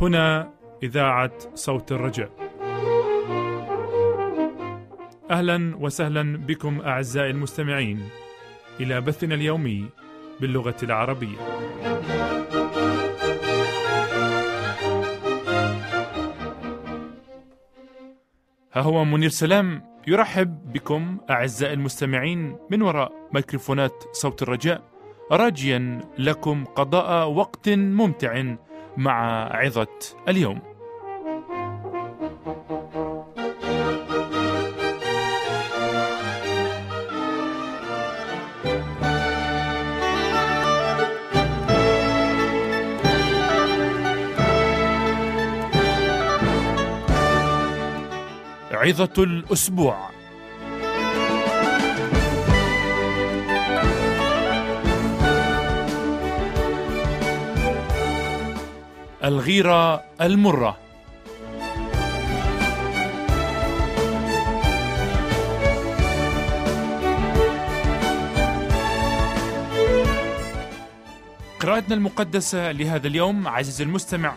هنا إذاعة صوت الرجاء. أهلا وسهلا بكم أعزائي المستمعين إلى بثنا اليومي باللغة العربية. ها هو منير سلام يرحب بكم أعزائي المستمعين من وراء ميكروفونات صوت الرجاء راجيا لكم قضاء وقت ممتع مع عظة اليوم. عظة الأسبوع الغيرة المرة. قراءتنا المقدسة لهذا اليوم عزيزي المستمع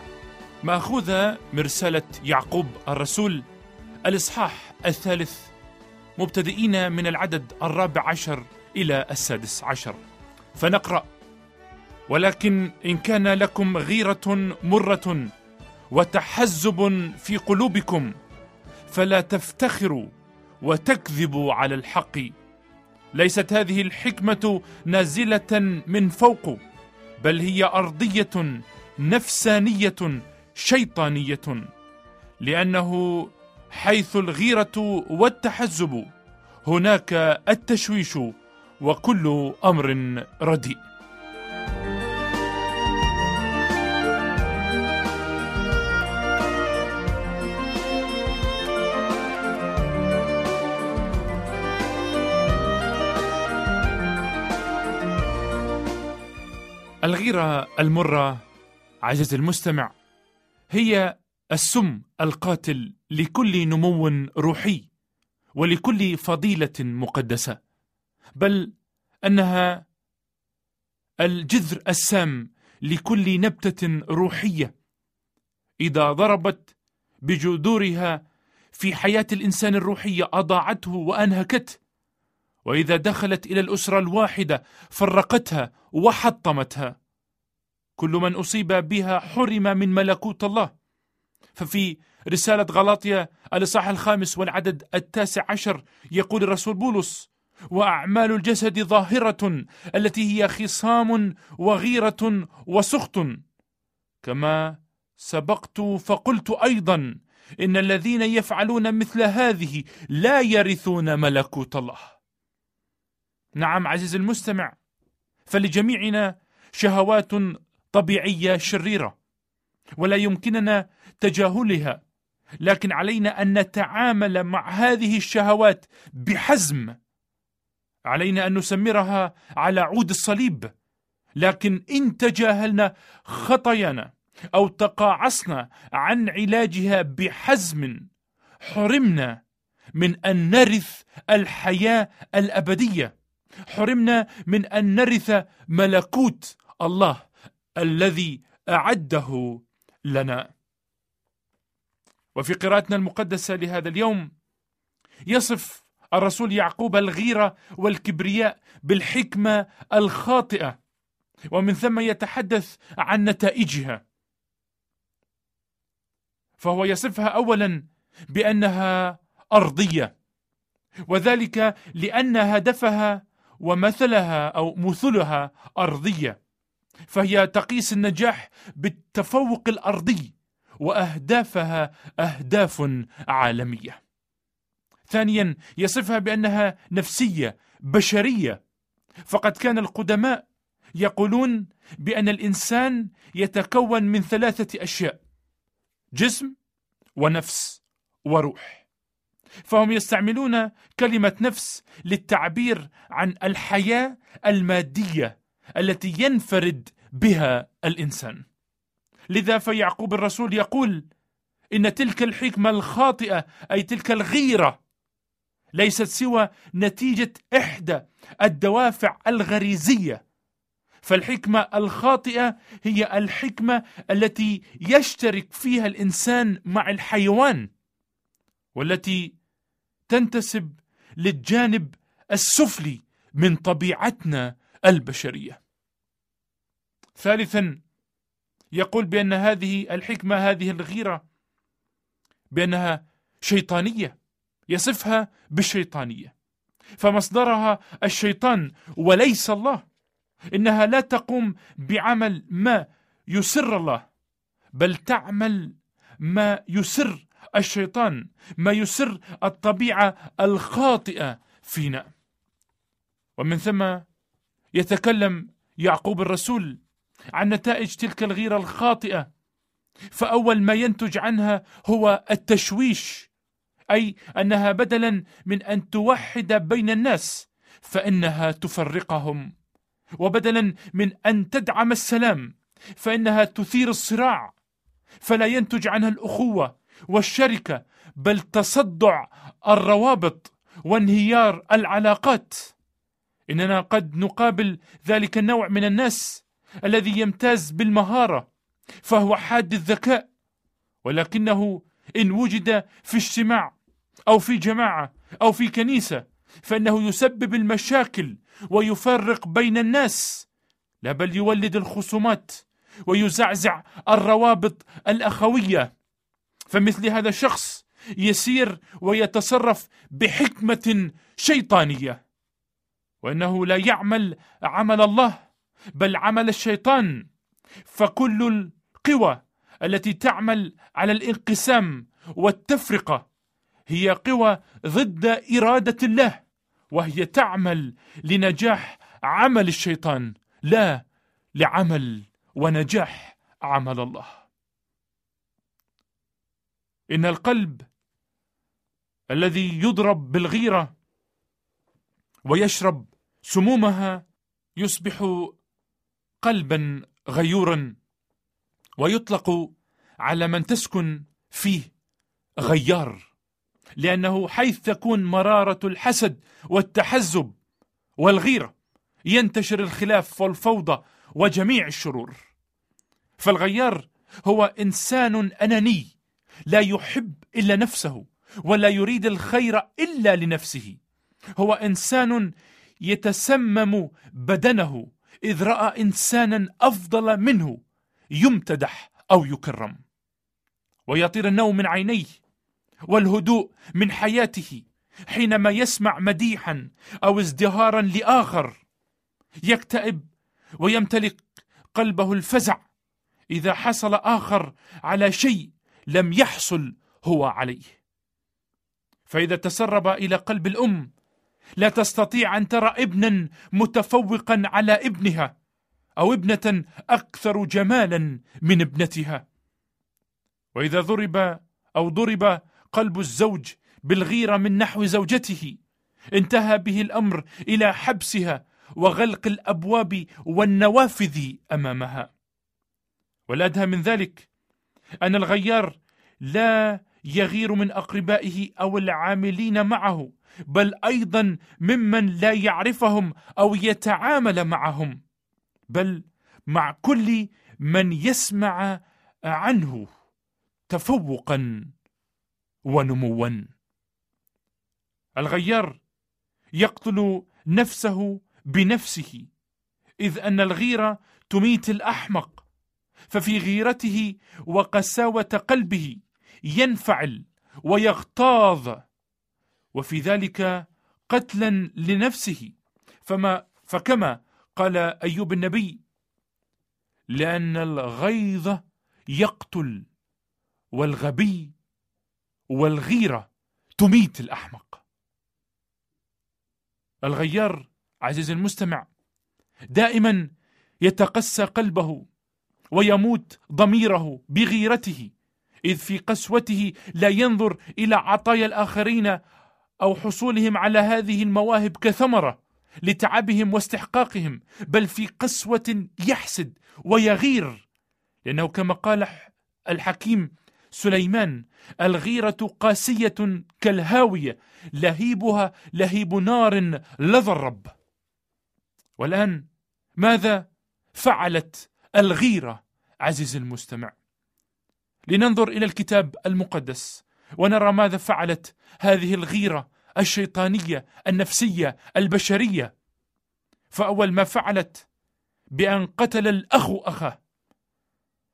مأخوذة من رسالة يعقوب الرسول الإصحاح الثالث مبتدئين من العدد الرابع عشر إلى السادس عشر. فنقرأ. ولكن إن كان لكم غيرة مرة وتحزب في قلوبكم فلا تفتخروا وتكذبوا على الحق. ليست هذه الحكمة نازلة من فوق بل هي أرضية نفسانية شيطانية. لأنه حيث الغيرة والتحزب هناك التشويش وكل أمر رديء. الغيرة المرة عزيزي المستمع هي السم القاتل لكل نمو روحي ولكل فضيلة مقدسة بل أنها الجذر السام لكل نبتة روحية إذا ضربت بجذورها في حياة الإنسان الروحية أضاعته وأنهكته. وإذا دخلت إلى الأسرة الواحدة فرقتها وحطمتها. كل من أصيب بها حرم من ملكوت الله. ففي رسالة غلاطيا الإصحاح الخامس والعدد التاسع عشر يقول الرسول بولس وأعمال الجسد ظاهرة التي هي خصام وغيرة وسخط. كما سبقت فقلت أيضا إن الذين يفعلون مثل هذه لا يرثون ملكوت الله. نعم عزيزي المستمع فلجميعنا شهوات طبيعية شريرة ولا يمكننا تجاهلها لكن علينا أن نتعامل مع هذه الشهوات بحزم. علينا أن نسمرها على عود الصليب لكن إن تجاهلنا خطايانا أو تقاعسنا عن علاجها بحزم حرمنا من أن نرث الحياة الأبدية. حرمنا من أن نرث ملكوت الله الذي أعده لنا. وفي قراءتنا المقدسة لهذا اليوم يصف الرسول يعقوب الغيرة والكبرياء بالحكمة الخاطئة ومن ثم يتحدث عن نتائجها. فهو يصفها اولا بأنها أرضية وذلك لأن هدفها ومثلها أو مثلها أرضية فهي تقيس النجاح بالتفوق الأرضي وأهدافها أهداف عالمية. ثانيا يصفها بأنها نفسية بشرية فقد كان القدماء يقولون بأن الإنسان يتكون من ثلاثة أشياء جسم ونفس وروح. فهم يستعملون كلمة نفس للتعبير عن الحياة المادية التي ينفرد بها الإنسان. لذا فيعقوب الرسول يقول إن تلك الحكمة الخاطئة أي تلك الغيرة ليست سوى نتيجة إحدى الدوافع الغريزية. فالحكمة الخاطئة هي الحكمة التي يشترك فيها الإنسان مع الحيوان والتي تنتسب للجانب السفلي من طبيعتنا البشرية. ثالثا يقول بأن هذه الحكمة هذه الغيرة بأنها شيطانية يصفها بالشيطانية فمصدرها الشيطان وليس الله إنها لا تقوم بعمل ما يسر الله بل تعمل ما يسر الشيطان ما يسر الطبيعة الخاطئة فينا. ومن ثم يتكلم يعقوب الرسول عن نتائج تلك الغيرة الخاطئة. فأول ما ينتج عنها هو التشويش أي أنها بدلا من أن توحد بين الناس فإنها تفرقهم. وبدلا من أن تدعم السلام فإنها تثير الصراع. فلا ينتج عنها الأخوة والشركة بل تصدع الروابط وانهيار العلاقات. إننا قد نقابل ذلك النوع من الناس الذي يمتاز بالمهارة فهو حاد الذكاء. ولكنه إن وجد في اجتماع أو في جماعة أو في كنيسة فإنه يسبب المشاكل ويفرق بين الناس. لا بل يولد الخصومات ويزعزع الروابط الأخوية. فمثل هذا الشخص يسير ويتصرف بحكمة شيطانية. وإنه لا يعمل عمل الله بل عمل الشيطان. فكل القوى التي تعمل على الانقسام والتفرقة هي قوى ضد إرادة الله وهي تعمل لنجاح عمل الشيطان لا لعمل ونجاح عمل الله. إن القلب الذي يضرب بالغيرة ويشرب سمومها يصبح قلبا غيورا ويطلق على من تسكن فيه غيار لأنه حيث تكون مرارة الحسد والتحزب والغيرة ينتشر الخلاف والفوضى وجميع الشرور. فالغيار هو إنسان أناني لا يحب إلا نفسه ولا يريد الخير إلا لنفسه. هو إنسان يتسمم بدنه إذ رأى إنسانا أفضل منه يمتدح أو يكرم. ويطير النوم من عينيه والهدوء من حياته حينما يسمع مديحا أو ازدهارا لآخر. يكتئب ويمتلك قلبه الفزع إذا حصل آخر على شيء لم يحصل هو عليه. فإذا تسرب إلى قلب الأم لا تستطيع أن ترى ابنا متفوقا على ابنها أو ابنة أكثر جمالا من ابنتها. وإذا ضرب أو ضرب قلب الزوج بالغيرة من نحو زوجته انتهى به الأمر إلى حبسها وغلق الأبواب والنوافذ أمامها. والأدهى من ذلك أن الغيار لا يغير من أقربائه أو العاملين معه بل أيضا ممن لا يعرفهم أو يتعامل معهم بل مع كل من يسمع عنه تفوقا ونموا. الغيار يقتل نفسه بنفسه إذ أن الغيره تميت الأحمق. ففي غيرته وقساوة قلبه ينفعل ويغتاظ وفي ذلك قتلا لنفسه. فما فكما قال أيوب النبي لأن الغيظ يقتل والغبي والغيرة تميت الأحمق. الغيار عزيزي المستمع دائما يتقسى قلبه ويموت ضميره بغيرته إذ في قسوته لا ينظر إلى عطايا الآخرين أو حصولهم على هذه المواهب كثمرة لتعبهم واستحقاقهم بل في قسوة يحسد ويغير لأنه كما قال الحكيم سليمان الغيرة قاسية كالهاوية لهيبها لهيب نار لظى الرب. والآن ماذا فعلت الغيرة عزيزي المستمع. لننظر إلى الكتاب المقدس ونرى ماذا فعلت هذه الغيرة الشيطانية النفسية البشرية. فأول ما فعلت بأن قتل الأخ أخاه.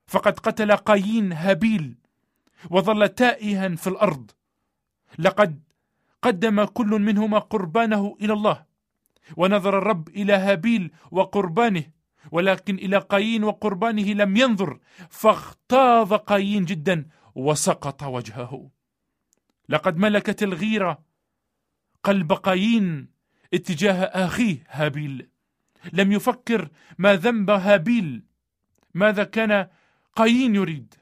فقد قتل قايين هابيل وظل تائها في الأرض. لقد قدم كل منهما قربانه إلى الله. ونظر الرب إلى هابيل وقربانه. ولكن إلى قايين وقربانه لم ينظر فاغتاظ قايين جدا وسقط وجهه. لقد ملكت الغيرة قلب قايين اتجاه أخيه هابيل. لم يفكر ما ذنب هابيل. ماذا كان قايين يريد؟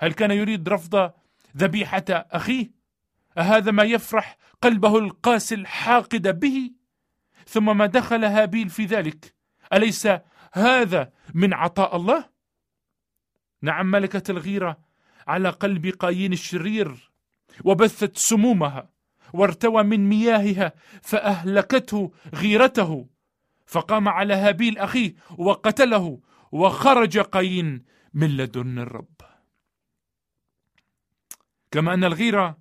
هل كان يريد رفض ذبيحة أخيه؟ أهذا ما يفرح قلبه القاسي الحاقد به؟ ثم ما دخل هابيل في ذلك؟ أليس هذا من عطاء الله؟ نعم ملكت الغيرة على قلب قايين الشرير وبثت سمومها وارتوى من مياهها فأهلكته غيرته فقام على هابيل أخيه وقتله وخرج قايين من لدن الرب. كما أن الغيرة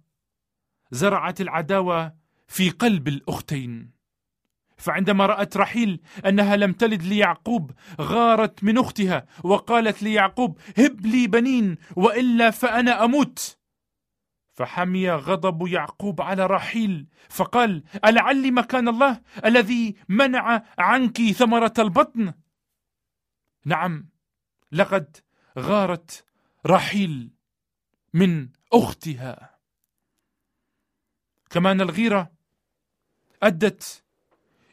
زرعت العداوة في قلب الأختين. فعندما رأت رحيل أنها لم تلد ليعقوب غارت من أختها وقالت ليعقوب هب لي بنين وإلا فأنا أموت. فحمي غضب يعقوب على رحيل فقال ألعلي مكان الله الذي منع عنك ثمرة البطن؟ نعم لقد غارت رحيل من أختها. كمان الغيرة أدت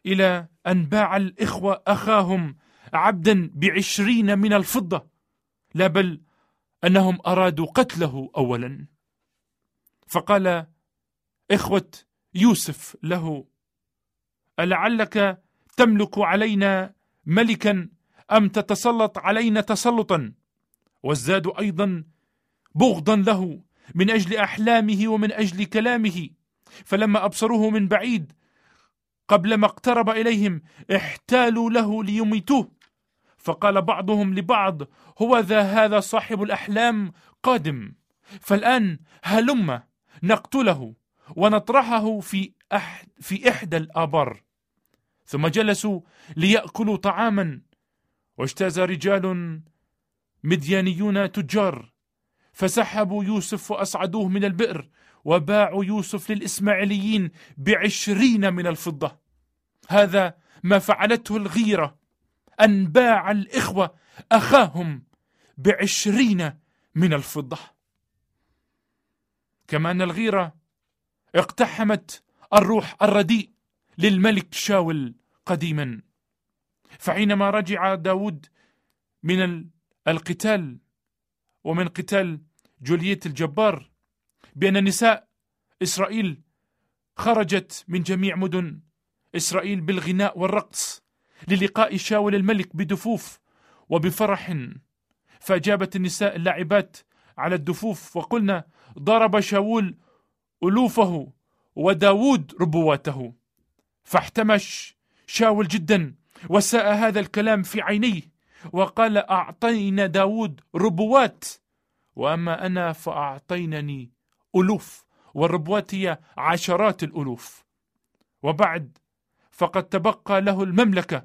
إلى أن باع الإخوة أخاهم عبدا بعشرين من الفضة لا بل أنهم أرادوا قتله أولا. فقال إخوة يوسف له ألعلك تملك علينا ملكا أم تتسلط علينا تسلطا؟ وازدادوا أيضا بغضا له من أجل أحلامه ومن أجل كلامه. فلما أبصروه من بعيد قبل ما اقترب إليهم احتالوا له ليميتوه. فقال بعضهم لبعض هو ذا هذا صاحب الأحلام قادم. فالآن هلم نقتله ونطرحه في أحد في إحدى الآبار. ثم جلسوا ليأكلوا طعاما. واجتاز رجال مديانيون تجار فسحبوا يوسف وأصعدوه من البئر. وباعوا يوسف للإسماعيليين بعشرين من الفضة. هذا ما فعلته الغيرة أن باع الإخوة أخاهم بعشرين من الفضة. كما أن الغيرة اقتحمت الروح الرديء للملك شاول قديما. فحينما رجع داود من القتال ومن قتال جولييت الجبار بأن نساء إسرائيل خرجت من جميع مدن إسرائيل بالغناء والرقص للقاء شاول الملك بدفوف وبفرح فأجابت النساء اللاعبات على الدفوف وقلنا ضرب شاول ألوفه وداود ربواته. فاحتمش شاول جدا وساء هذا الكلام في عينيه وقال أعطينا داود ربوات وأما أنا فأعطينني ألوف والربوات هي عشرات الألوف. وبعد فقد تبقى له المملكة.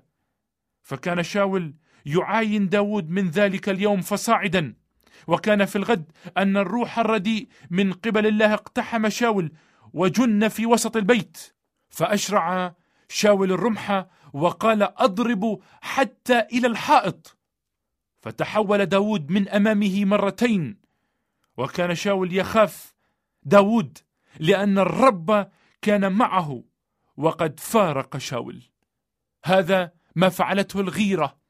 فكان شاول يعاين داود من ذلك اليوم فصاعدا. وكان في الغد أن الروح الرديء من قبل الله اقتحم شاول وجن في وسط البيت. فأشرع شاول الرمح وقال أضرب حتى إلى الحائط. فتحول داود من أمامه مرتين. وكان شاول يخاف داود لأن الرب كان معه وقد فارق شاول. هذا ما فعلته الغيرة.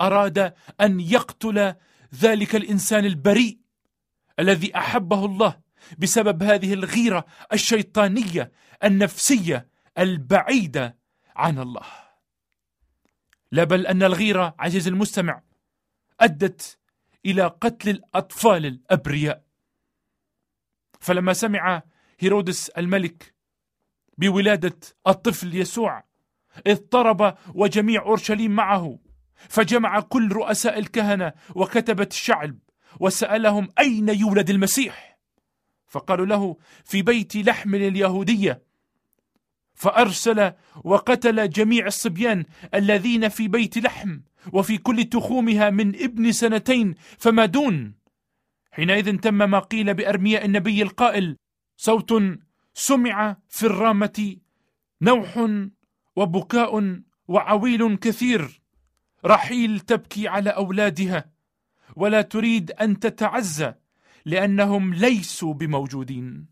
أراد أن يقتل ذلك الإنسان البريء الذي أحبه الله بسبب هذه الغيرة الشيطانية النفسية البعيدة عن الله. لا بل أن الغيرة عزيز المستمع أدت إلى قتل الأطفال الأبرياء. فلما سمع هيرودس الملك بولادة الطفل يسوع اضطرب وجميع أورشليم معه فجمع كل رؤساء الكهنة وكتبة الشعب وسألهم أين يولد المسيح؟ فقالوا له في بيت لحم اليهودية. فأرسل وقتل جميع الصبيان الذين في بيت لحم وفي كل تخومها من ابن سنتين فما دون حينئذ تم ما قيل بأرمياء النبي القائل صوت سمع في الرامة نوح وبكاء وعويل كثير رحيل تبكي على أولادها ولا تريد أن تتعزى لأنهم ليسوا بموجودين.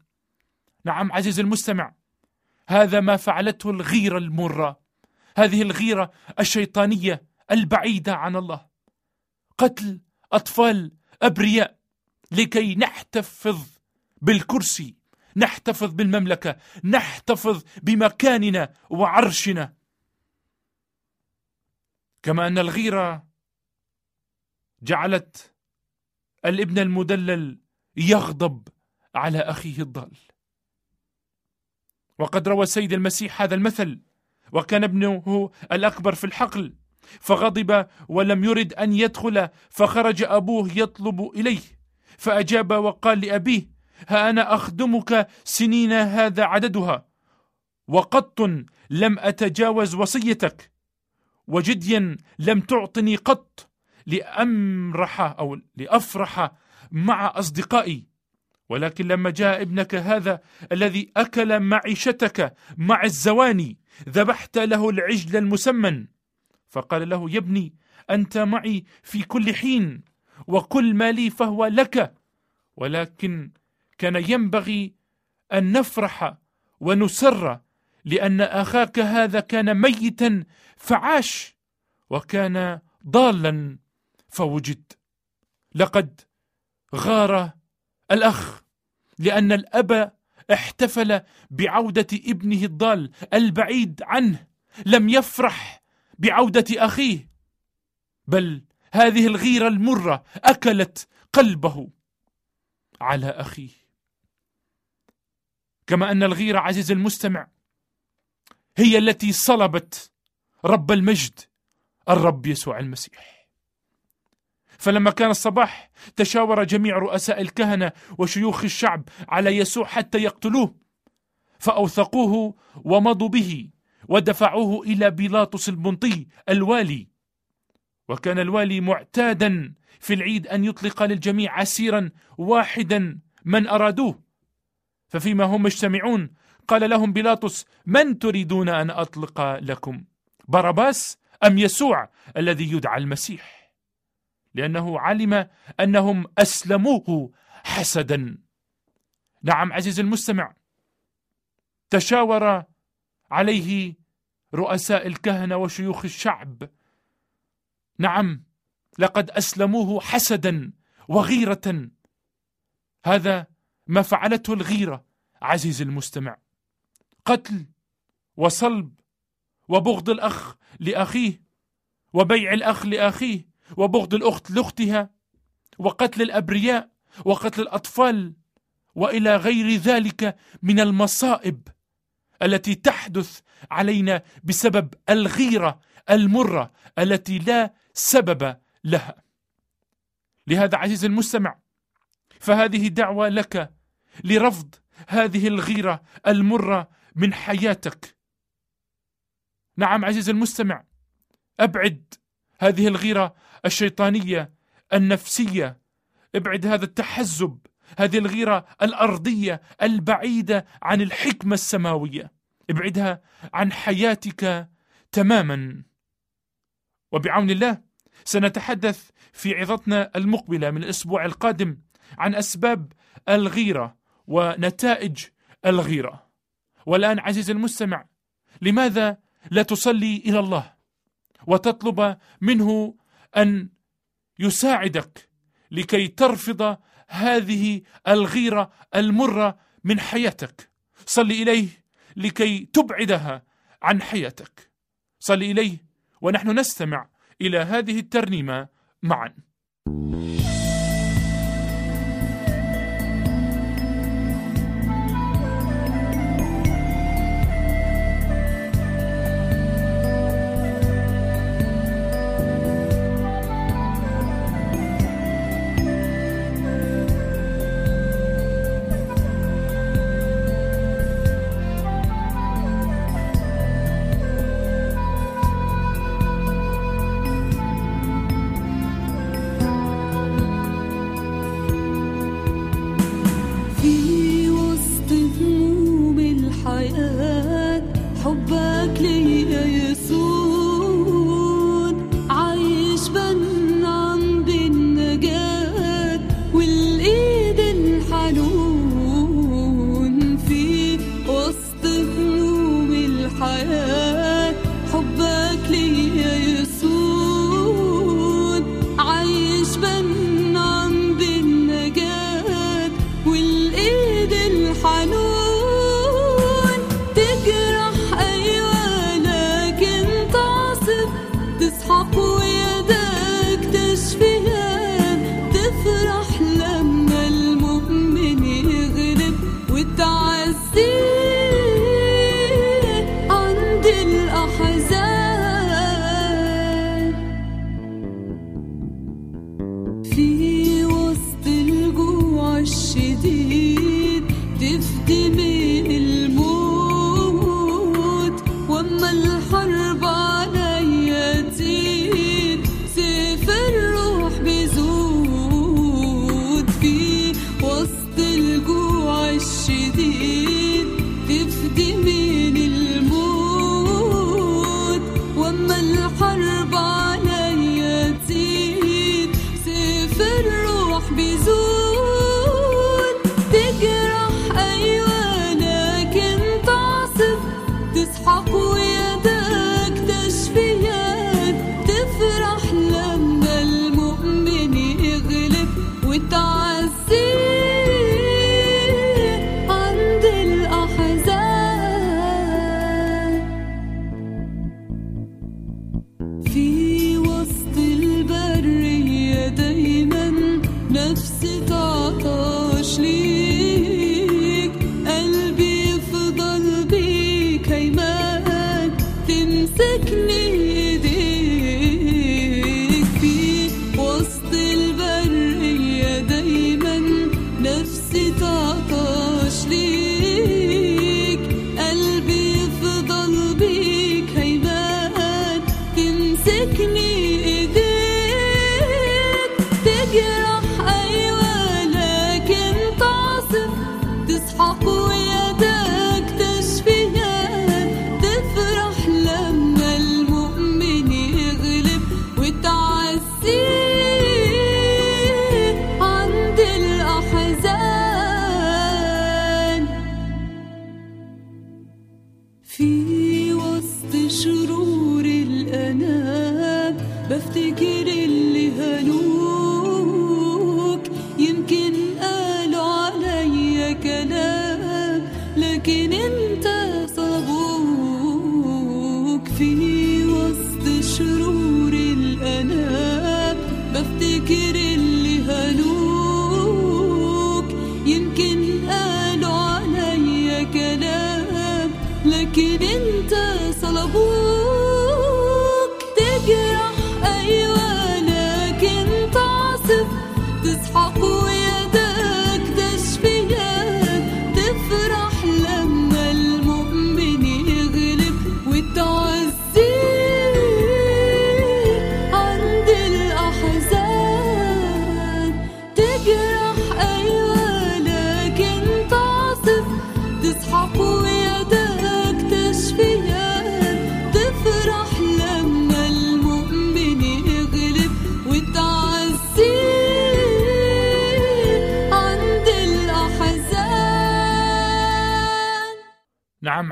نعم عزيزي المستمع هذا ما فعلته الغيرة المرة هذه الغيرة الشيطانية البعيدة عن الله قتل أطفال أبرياء لكي نحتفظ بالكرسي نحتفظ بالمملكة نحتفظ بمكاننا وعرشنا. كما أن الغيرة جعلت الابن المدلل يغضب على أخيه الضال. وقد روى السيد المسيح هذا المثل وكان ابنه الأكبر في الحقل فغضب ولم يرد أن يدخل فخرج أبوه يطلب إليه. فأجاب وقال لأبيه ها أنا أخدمك سنين هذا عددها. وقط لم أتجاوز وصيتك. وجديا لم تعطني قط لأمرح أو لأفرح مع أصدقائي. ولكن لما جاء ابنك هذا الذي أكل معيشتك مع الزواني ذبحت له العجل المسمن. فقال له يا ابني أنت معي في كل حين. وكل ما لي فهو لك. ولكن كان ينبغي أن نفرح ونسر لأن أخاك هذا كان ميتا فعاش وكان ضالا فوجد. لقد غار الأخ لأن الأب احتفل بعودة ابنه الضال البعيد عنه لم يفرح بعودة أخيه بل هذه الغيرة المرة أكلت قلبه على أخيه. كما أن الغيرة عزيز المستمع هي التي صلبت رب المجد الرب يسوع المسيح. فلما كان الصباح تشاور جميع رؤساء الكهنة وشيوخ الشعب على يسوع حتى يقتلوه فأوثقوه ومضوا به ودفعوه إلى بيلاطس البنطي الوالي وكان الوالي معتادا في العيد أن يطلق للجميع عسيرا واحدا من أرادوه. ففيما هم مجتمعون قال لهم بيلاطس من تريدون أن أطلق لكم؟ باراباس أم يسوع الذي يدعى المسيح؟ لأنه علم أنهم أسلموه حسدا. نعم عزيزي المستمع تشاور عليه رؤساء الكهنة وشيوخ الشعب نعم لقد أسلموه حسدا وغيرة. هذا ما فعلته الغيرة عزيزي المستمع. قتل وصلب وبغض الأخ لأخيه وبيع الأخ لأخيه وبغض الأخت لأختها وقتل الأبرياء وقتل الأطفال وإلى غير ذلك من المصائب التي تحدث علينا بسبب الغيرة المرة التي لا سبب لها. لهذا عزيز المستمع فهذه دعوة لك لرفض هذه الغيرة المرة من حياتك. نعم عزيز المستمع أبعد هذه الغيرة الشيطانية النفسية. ابعد هذا التحزب هذه الغيرة الأرضية البعيدة عن الحكمة السماوية. ابعدها عن حياتك تماما. وبعون الله سنتحدث في عظتنا المقبلة من الأسبوع القادم عن أسباب الغيرة ونتائج الغيرة. والآن عزيزي المستمع لماذا لا تصلي إلى الله وتطلب منه أن يساعدك لكي ترفض هذه الغيرة المرة من حياتك؟ صل إليه لكي تبعدها عن حياتك. صل إليه ونحن نستمع إلى هذه الترنيمة. معا.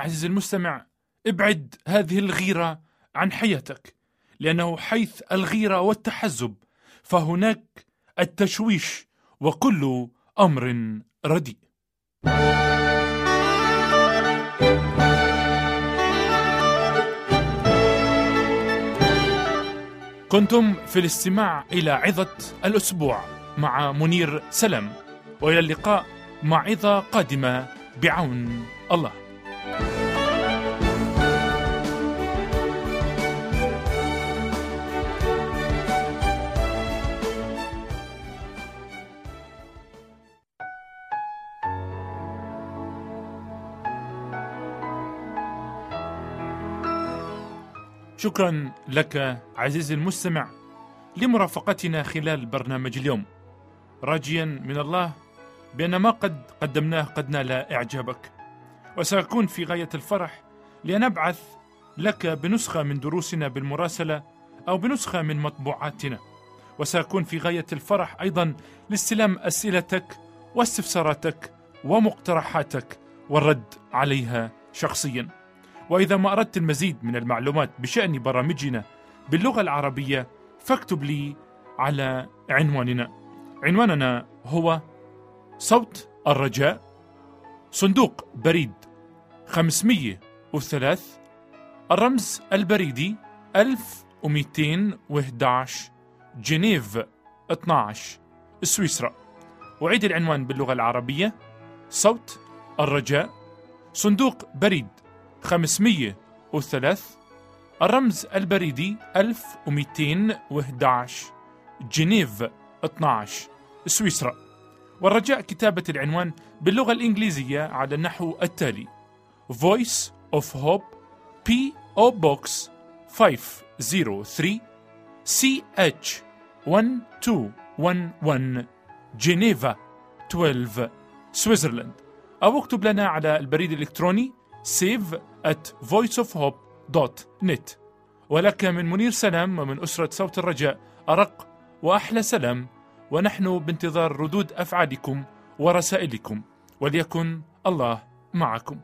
عزيزي المستمع ابعد هذه الغيرة عن حياتك لأنه حيث الغيرة والتحزب فهناك التشويش وكل أمر رديء. كنتم في الاستماع إلى عظة الأسبوع مع منير سلام وإلى اللقاء مع عظة قادمة بعون الله. شكرا لك عزيزي المستمع لمرافقتنا خلال برنامج اليوم. راجيا من الله بأن ما قد قدمناه قد نال إعجابك. وسأكون في غاية الفرح لأن أبعث لك بنسخة من دروسنا بالمراسلة أو بنسخة من مطبوعاتنا. وسأكون في غاية الفرح أيضا لاستلام أسئلتك واستفساراتك ومقترحاتك والرد عليها شخصيا. وإذا ما أردت المزيد من المعلومات بشأن برامجنا باللغة العربية فاكتب لي على عنواننا. عنواننا هو صوت الرجاء صندوق بريد 503 الرمز البريدي 1211 جنيف 12 سويسرا. أعيد العنوان باللغة العربية. صوت الرجاء صندوق بريد 503 الرمز البريدي 1211 جنيف 12 سويسرا والرجاء كتابة العنوان باللغة الإنجليزية على النحو التالي Voice of Hope P.O. Box 503 CH 1211 جنيفا 12 سويسرلاند أو اكتب لنا على البريد الإلكتروني save at voiceofhope.net ولك من منير سلام ومن أسرة صوت الرجاء أرق وأحلى سلام ونحن بانتظار ردود أفعالكم ورسائلكم وليكن الله معكم.